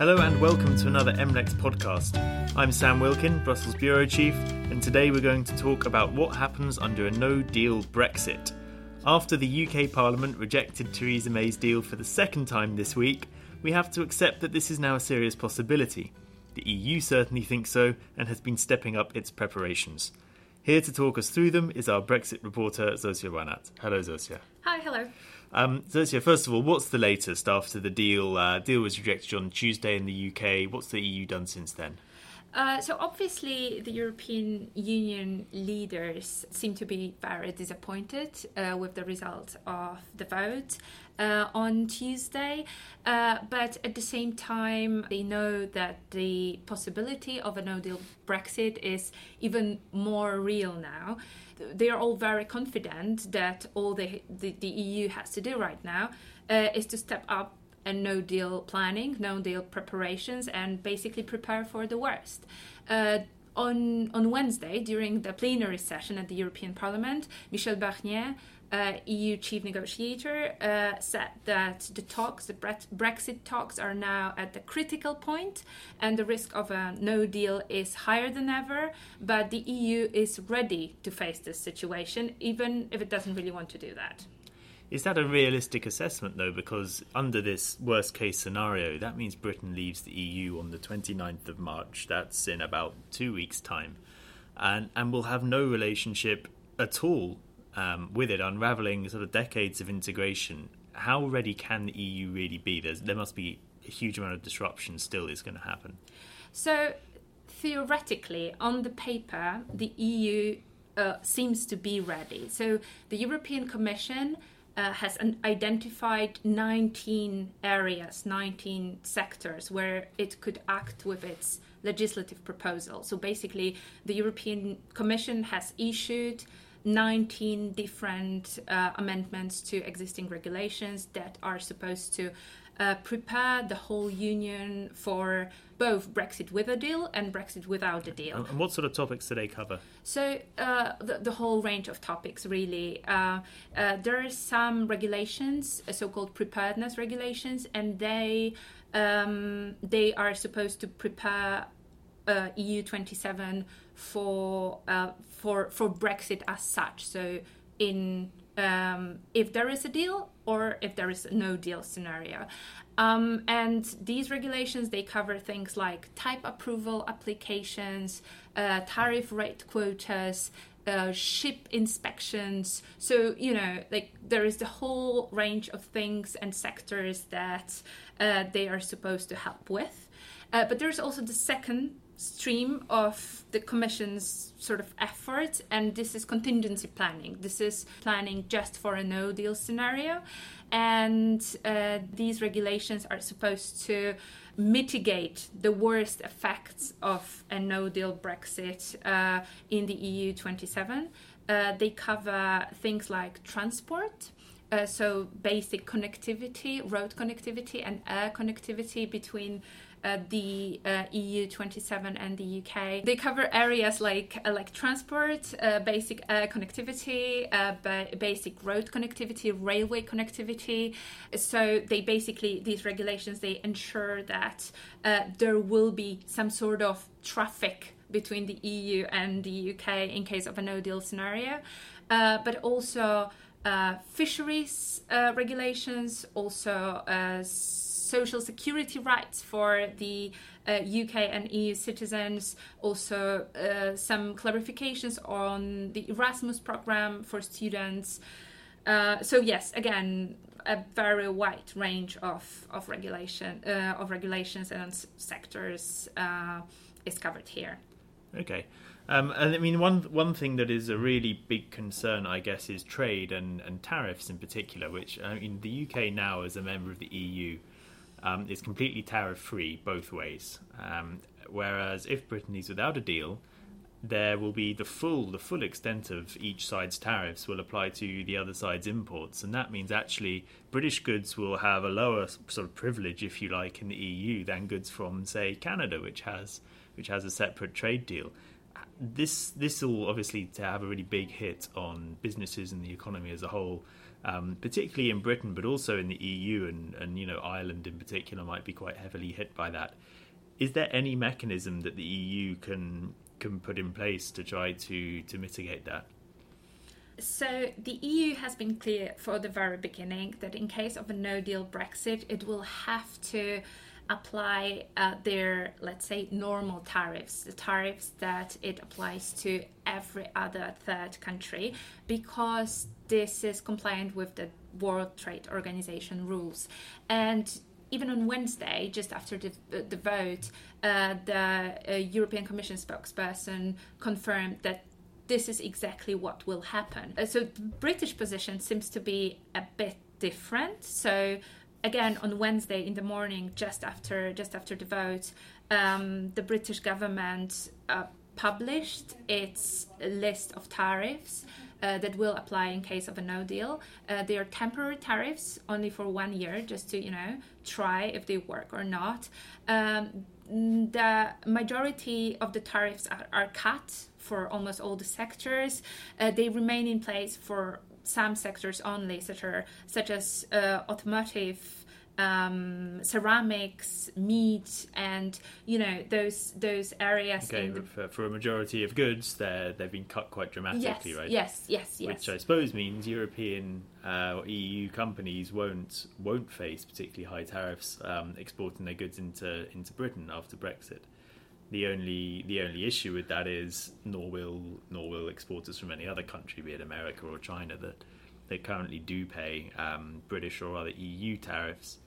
Hello and welcome to another MLEX podcast. I'm Sam Wilkin, Brussels Bureau Chief, and today we're going to talk about what happens under a no deal Brexit. After the UK Parliament rejected Theresa May's deal for the second time this week, we have to accept that this is now a serious possibility. The EU certainly thinks so and has been stepping up its preparations. Here to talk us through them is our Brexit reporter, Zosia Wanat. Hello, Zosia. Hi, hello. Um, Zosia, first of all, what's the latest after the deal? Uh, deal was rejected on Tuesday in the UK. What's the EU done since then? Uh, so obviously, the European Union leaders seem to be very disappointed uh, with the result of the vote uh, on Tuesday. Uh, but at the same time, they know that the possibility of a no-deal Brexit is even more real now. They are all very confident that all the, the, the EU has to do right now uh, is to step up no deal planning, no deal preparations, and basically prepare for the worst. Uh, on, on Wednesday, during the plenary session at the European Parliament, Michel Barnier, uh, EU chief negotiator, uh, said that the talks, the Brexit talks, are now at the critical point, and the risk of a no deal is higher than ever. But the EU is ready to face this situation, even if it doesn't really want to do that. Is that a realistic assessment, though? Because under this worst case scenario, that means Britain leaves the EU on the 29th of March. That's in about two weeks' time. And, and will have no relationship at all um, with it, unraveling sort of decades of integration. How ready can the EU really be? There's, there must be a huge amount of disruption still is going to happen. So, theoretically, on the paper, the EU uh, seems to be ready. So, the European Commission uh, has identified 19 areas, 19 sectors where it could act with its legislative proposal. So basically, the European Commission has issued 19 different uh, amendments to existing regulations that are supposed to uh, prepare the whole union for both Brexit with a deal and Brexit without a deal. And what sort of topics do they cover? So, uh, the, the, whole range of topics, really. Uh, uh, there are some regulations, uh, so called preparedness regulations, and they, um, they are supposed to prepare uh, EU 27 for, uh, for, for Brexit as such. So, in um, if there is a deal or if there is no deal scenario. Um, and these regulations they cover things like type approval applications, uh, tariff rate quotas, uh, ship inspections. So you know, like there is the whole range of things and sectors that uh, they are supposed to help with. Uh, but there's also the second stream of the Commission's sort of effort, and this is contingency planning. This is planning just for a no deal scenario, and uh, these regulations are supposed to mitigate the worst effects of a no deal Brexit uh, in the EU 27. Uh, they cover things like transport. Uh, so basic connectivity, road connectivity, and air connectivity between uh, the uh, EU 27 and the UK. They cover areas like uh, like transport, uh, basic connectivity, uh, ba- basic road connectivity, railway connectivity. So they basically these regulations they ensure that uh, there will be some sort of traffic between the EU and the UK in case of a no deal scenario, but also. fisheries regulations, also social security rights for the uh, UK and EU citizens, also uh, some clarifications on the Erasmus program for students. Uh, so yes, again, a very wide range of of regulation uh, of regulations and sectors uh, is covered here. Okay. Um, and I mean, one one thing that is a really big concern, I guess, is trade and, and tariffs in particular. Which I mean, the UK now, as a member of the EU, um, is completely tariff free both ways. Um, whereas if Britain leaves without a deal, there will be the full the full extent of each side's tariffs will apply to the other side's imports, and that means actually British goods will have a lower sort of privilege, if you like, in the EU than goods from say Canada, which has which has a separate trade deal. This this will obviously to have a really big hit on businesses and the economy as a whole um, particularly in Britain, but also in the EU and, and you know Ireland in particular might be quite heavily hit by that. Is there any mechanism that the EU can can put in place to try to to mitigate that? So the EU has been clear for the very beginning that in case of a no deal Brexit, it will have to apply uh, their, let's say, normal tariffs, the tariffs that it applies to every other third country, because this is compliant with the World Trade Organization rules. And even on Wednesday, just after the, the vote, uh, the uh, European Commission spokesperson confirmed that this is exactly what will happen. Uh, so the British position seems to be a bit different. So again, on Wednesday in the morning, just after just after the vote, um, the British government uh, published its list of tariffs. Uh, that will apply in case of a no deal. Uh, they are temporary tariffs, only for one year, just to you know try if they work or not. Um, the majority of the tariffs are, are cut for almost all the sectors. Uh, they remain in place for some sectors only, such, are, such as uh, automotive. Um, ceramics, meat, and you know those those areas. Okay, the... for, for, a majority of goods, they they've been cut quite dramatically, yes, right? Yes, yes, yes. Which I suppose means European uh, or EU companies won't won't face particularly high tariffs um, exporting their goods into into Britain after Brexit. The only the only issue with that is nor will nor will exporters from any other country, be it America or China, that they currently do pay um, British or other EU tariffs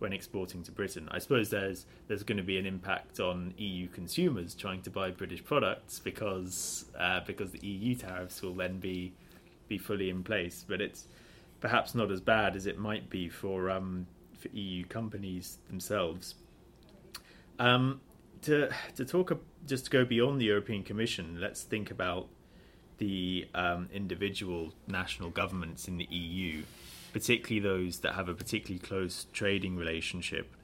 when exporting to Britain. I suppose there's there's going to be an impact on EU consumers trying to buy British products because uh, because the EU tariffs will then be be fully in place. But it's perhaps not as bad as it might be for um, for EU companies themselves. Um, to to talk just to go beyond the European Commission, let's think about the um, individual national governments in the EU, particularly those that have a particularly close trading relationship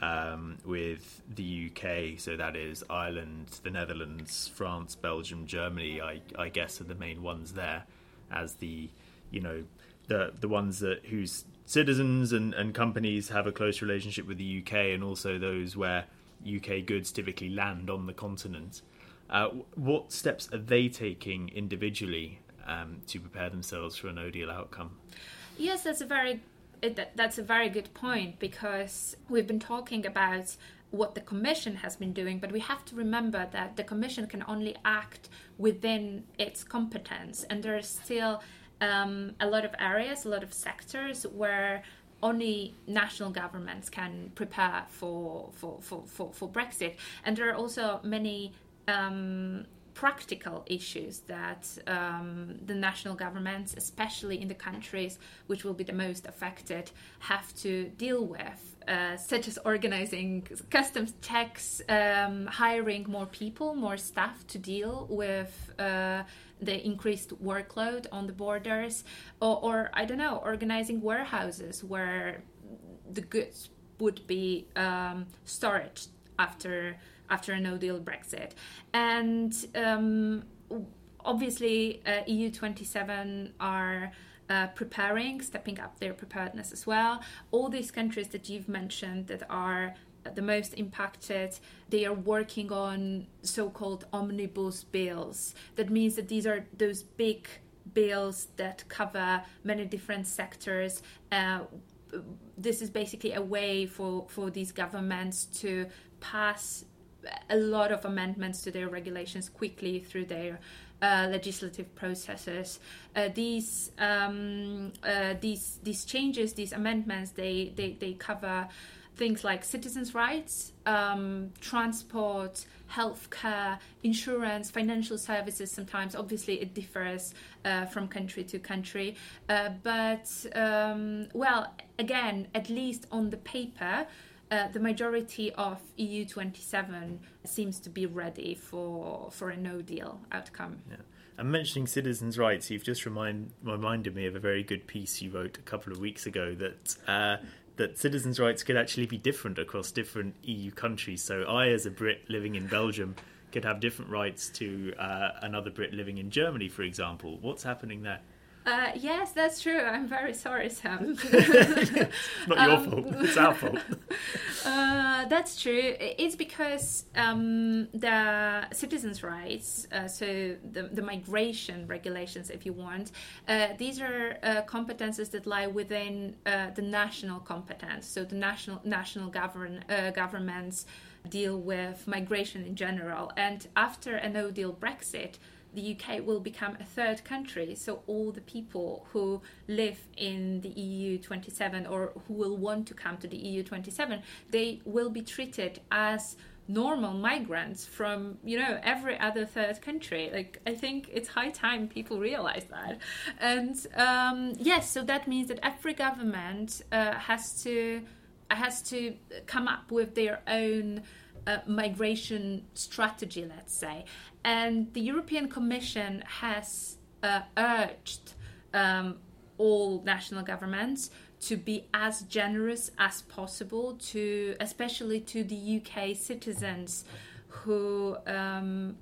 um, with the UK. So that is Ireland, the Netherlands, France, Belgium, Germany. I, I guess are the main ones there, as the you know the the ones that whose citizens and, and companies have a close relationship with the UK, and also those where UK goods typically land on the continent. Uh, what steps are they taking individually um, to prepare themselves for a no deal outcome? Yes, that's a very that's a very good point because we've been talking about what the commission has been doing but we have to remember that the commission can only act within its competence and there are still um, a lot of areas a lot of sectors where only national governments can prepare for for, for, for, for Brexit. And there are also many um, practical issues that um, the national governments, especially in the countries which will be the most affected, have to deal with, uh, such as organizing customs checks, um, hiring more people, more staff to deal with. Uh, the increased workload on the borders, or, or I don't know, organizing warehouses where the goods would be um, stored after after a no deal Brexit, and um, obviously uh, EU twenty seven are. Uh, preparing, stepping up their preparedness as well. All these countries that you've mentioned that are the most impacted, they are working on so called omnibus bills. That means that these are those big bills that cover many different sectors. Uh, this is basically a way for, for these governments to pass a lot of amendments to their regulations quickly through their uh, legislative processes. Uh, these um, uh, these these changes, these amendments, they they, they cover things like citizens' rights, um, transport, healthcare, insurance, financial services. Sometimes, obviously, it differs uh, from country to country. Uh, but, um, well, again, at least on the paper, uh, the majority of EU 27 seems to be ready for, for a no deal outcome. Yeah. And mentioning citizens' rights, you've just remind, reminded me of a very good piece you wrote a couple of weeks ago that uh, that citizens' rights could actually be different across different EU countries. So I, as a Brit living in Belgium, could have different rights to uh, another Brit living in Germany, for example. What's happening there? Uh, yes, that's true. I'm very sorry, Sam. it's not your um, fault. It's our fault. Uh, that's true. It's because um, the citizens' rights, uh, so the, the migration regulations, if you want, uh, these are uh, competences that lie within uh, the national competence. So the national national govern uh, governments deal with migration in general. And after a No Deal Brexit the UK will become a third country. So all the people who live in the EU 27 or who will want to come to the EU 27, they will be treated as normal migrants from you know every other third country like i think it's high time people realize that and um, yes so that means that every government uh, has to has to come up with their own uh, migration strategy, let's say. And the European Commission has uh, urged um, all national governments to be as generous as possible to, especially to the UK citizens who um,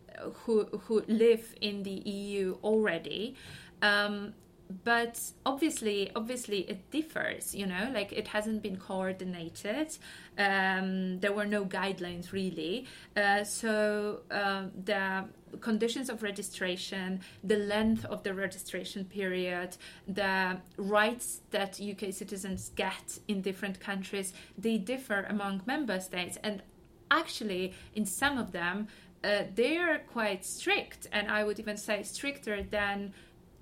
who who live in the EU already. Um, but obviously obviously it differs you know like it hasn't been coordinated. Um, there were no guidelines really. Uh, so um, the conditions of registration the length of the registration period the rights that uk citizens get in different countries they differ among member states. And actually in some of them uh, they are quite strict and i would even say stricter than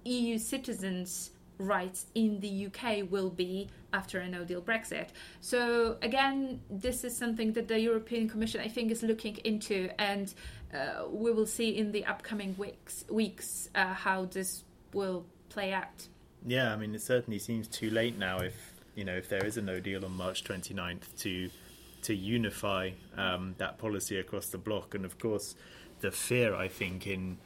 EU citizens' rights in the UK will be after a no deal Brexit. So, again, this is something that the European Commission, I think, is looking into, and uh, we will see in the upcoming weeks, weeks uh, how this will play out. Yeah, I mean, it certainly seems too late now if, you know, if there is a no deal on March 29th to to unify um, that policy across the bloc. And of course, the fear, I think, in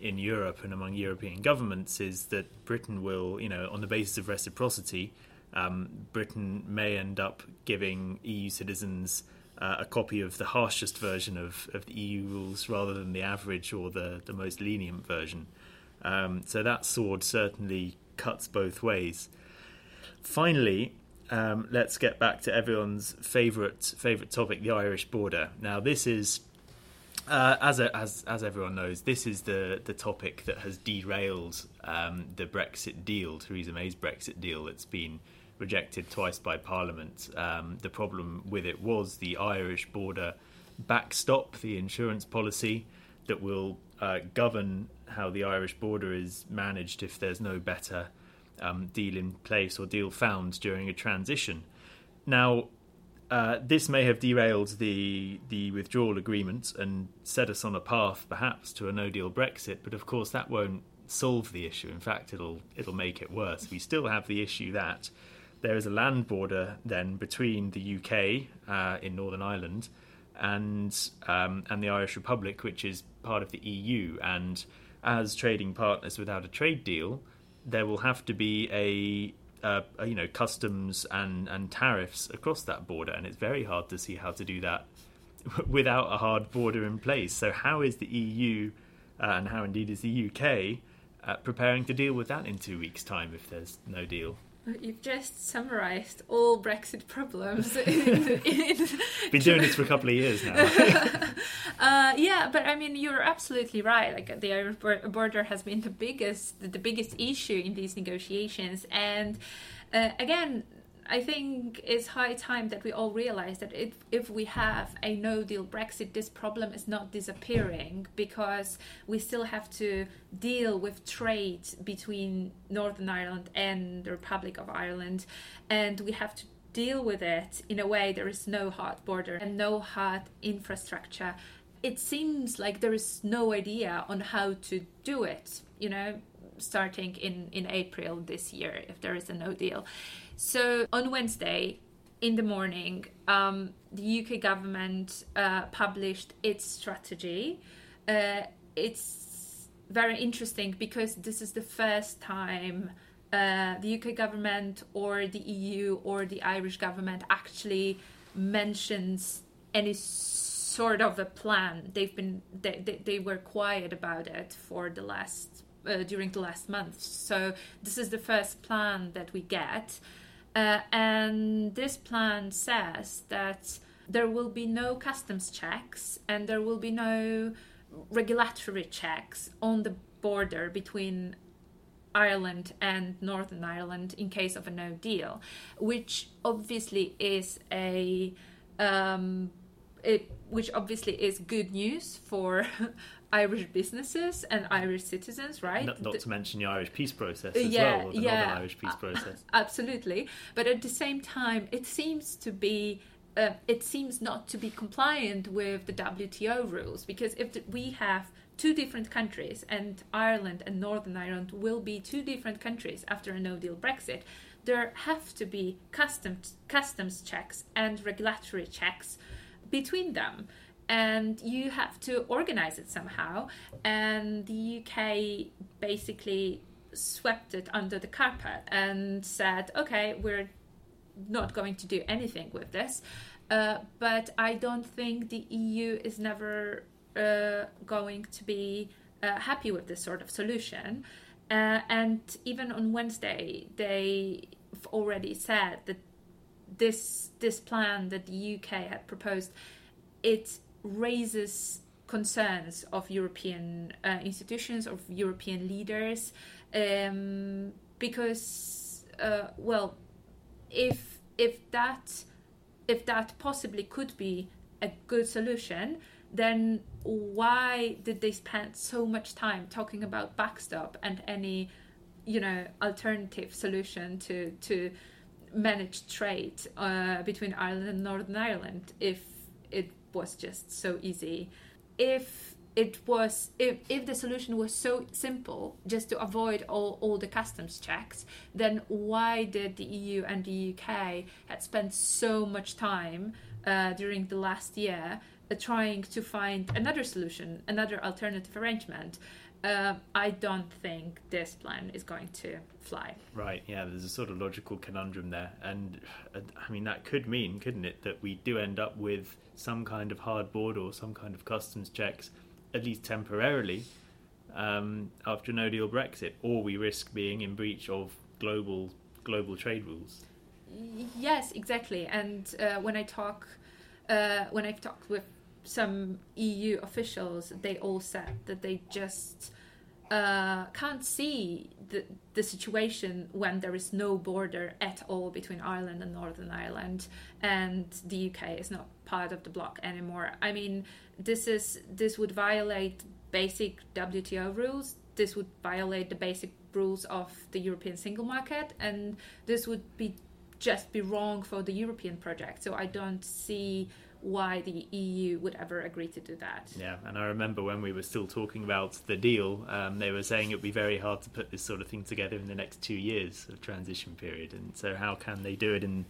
in Europe and among European governments is that Britain will, you know, on the basis of reciprocity, um, Britain may end up giving EU citizens uh, a copy of the harshest version of, of the EU rules rather than the average or the, the most lenient version. Um, so that sword certainly cuts both ways. Finally, um, let's get back to everyone's favourite favourite topic, the Irish border. Now, this is uh, as, a, as as everyone knows, this is the the topic that has derailed um, the Brexit deal, Theresa May's Brexit deal, that's been rejected twice by Parliament. Um, the problem with it was the Irish border backstop, the insurance policy that will uh, govern how the Irish border is managed if there's no better um, deal in place or deal found during a transition. Now, uh, this may have derailed the the withdrawal agreement and set us on a path, perhaps, to a No Deal Brexit. But of course, that won't solve the issue. In fact, it'll it'll make it worse. We still have the issue that there is a land border then between the UK uh, in Northern Ireland and um, and the Irish Republic, which is part of the EU. And as trading partners without a trade deal, there will have to be a uh, you know customs and and tariffs across that border, and it's very hard to see how to do that without a hard border in place. So how is the EU uh, and how indeed is the UK uh, preparing to deal with that in two weeks' time if there's no deal? You've just summarised all Brexit problems. in, in Been doing this for a couple of years now. uh, yeah, but I mean, you're absolutely right. Like the Irish border has been the biggest, the biggest issue in these negotiations, and uh, again, I think it's high time that we all realize that if, if we have a no deal Brexit, this problem is not disappearing because we still have to deal with trade between Northern Ireland and the Republic of Ireland, and we have to deal with it in a way there is no hard border and no hard infrastructure. It seems like there is no idea on how to do it, you know, starting in, in April this year if there is a no deal. So on Wednesday in the morning, um, the UK government uh, published its strategy. Uh, it's very interesting because this is the first time uh, the UK government or the EU or the Irish government actually mentions any sort of a plan. They've been they, they, they were quiet about it for the last uh, during the last month. So this is the first plan that we get, uh, and this plan says that there will be no customs checks and there will be no regulatory checks on the border between Ireland and Northern Ireland in case of a no deal, which obviously is a um, it, which obviously is good news for Irish businesses and Irish citizens, right? Not, not to mention the Irish peace process as yeah, well, the yeah, Northern Irish peace process. Absolutely, but at the same time, it seems to be. Uh, it seems not to be compliant with the WTO rules because if the, we have two different countries and Ireland and Northern Ireland will be two different countries after a no deal Brexit, there have to be customs customs checks and regulatory checks between them and you have to organize it somehow. And the UK basically swept it under the carpet and said, okay, we're not going to do anything with this. Uh, but I don't think the EU is never uh, going to be uh, happy with this sort of solution. Uh, and even on Wednesday, they already said that this this plan that the UK had proposed, it raises concerns of European uh, institutions, of European leaders, um, because, uh, well, if if that if that possibly could be a good solution, then why did they spend so much time talking about backstop and any, you know, alternative solution to to manage trade uh, between Ireland and Northern Ireland if it was just so easy. If it was if, if the solution was so simple just to avoid all, all the customs checks then why did the eu and the uk had spent so much time uh, during the last year trying to find another solution another alternative arrangement uh, I don't think this plan is going to fly. Right, yeah, there's a sort of logical conundrum there. And uh, I mean, that could mean, couldn't it, that we do end up with some kind of hard border or some kind of customs checks, at least temporarily, um, after no deal Brexit, or we risk being in breach of global global trade rules. Yes, exactly. And uh, when I talk, uh, when I've talked with some EU officials, they all said that they just uh, can't see the, the situation when there is no border at all between Ireland and Northern Ireland, and the UK is not part of the bloc anymore. I mean, this is this would violate basic WTO rules. This would violate the basic rules of the European single market, and this would be just be wrong for the European project. So I don't see why the EU would ever agree to do that. Yeah, and I remember when we were still talking about the deal, um, they were saying it would be very hard to put this sort of thing together in the next two years of transition period. And so, how can they do it in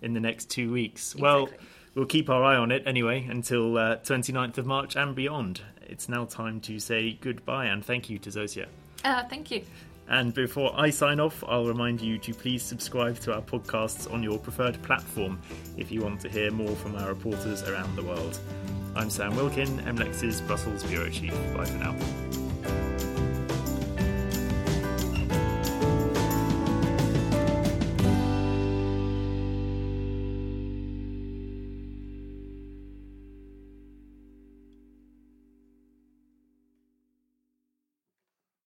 in the next two weeks? Exactly. Well, we'll keep our eye on it anyway until uh, 29th of March and beyond. It's now time to say goodbye and thank you to Zosia. Uh, thank you. And before I sign off, I'll remind you to please subscribe to our podcasts on your preferred platform if you want to hear more from our reporters around the world. I'm Sam Wilkin, MLEX's Brussels Bureau Chief. Bye for now.